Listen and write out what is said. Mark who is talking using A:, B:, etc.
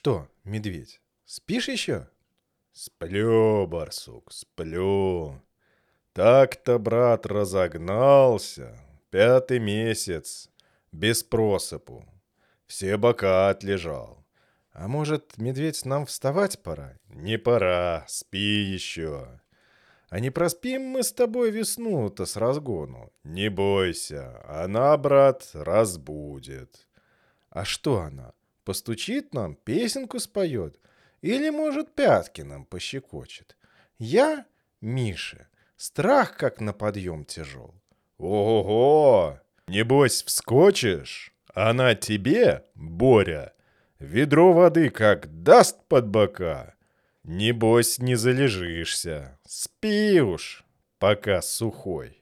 A: что, медведь, спишь еще?
B: Сплю, барсук, сплю. Так-то, брат, разогнался. Пятый месяц. Без просыпу. Все бока отлежал.
A: А может, медведь, нам вставать пора?
B: Не пора, спи еще.
A: А не проспим мы с тобой весну-то с разгону?
B: Не бойся, она, брат, разбудит.
A: А что она? Постучит нам, песенку споет? Или, может, пятки нам пощекочет? Я, Миша, страх как на подъем тяжел.
B: Ого-го! Небось, вскочишь? Она тебе, Боря, ведро воды как даст под бока. Небось, не залежишься. Спи уж, пока сухой.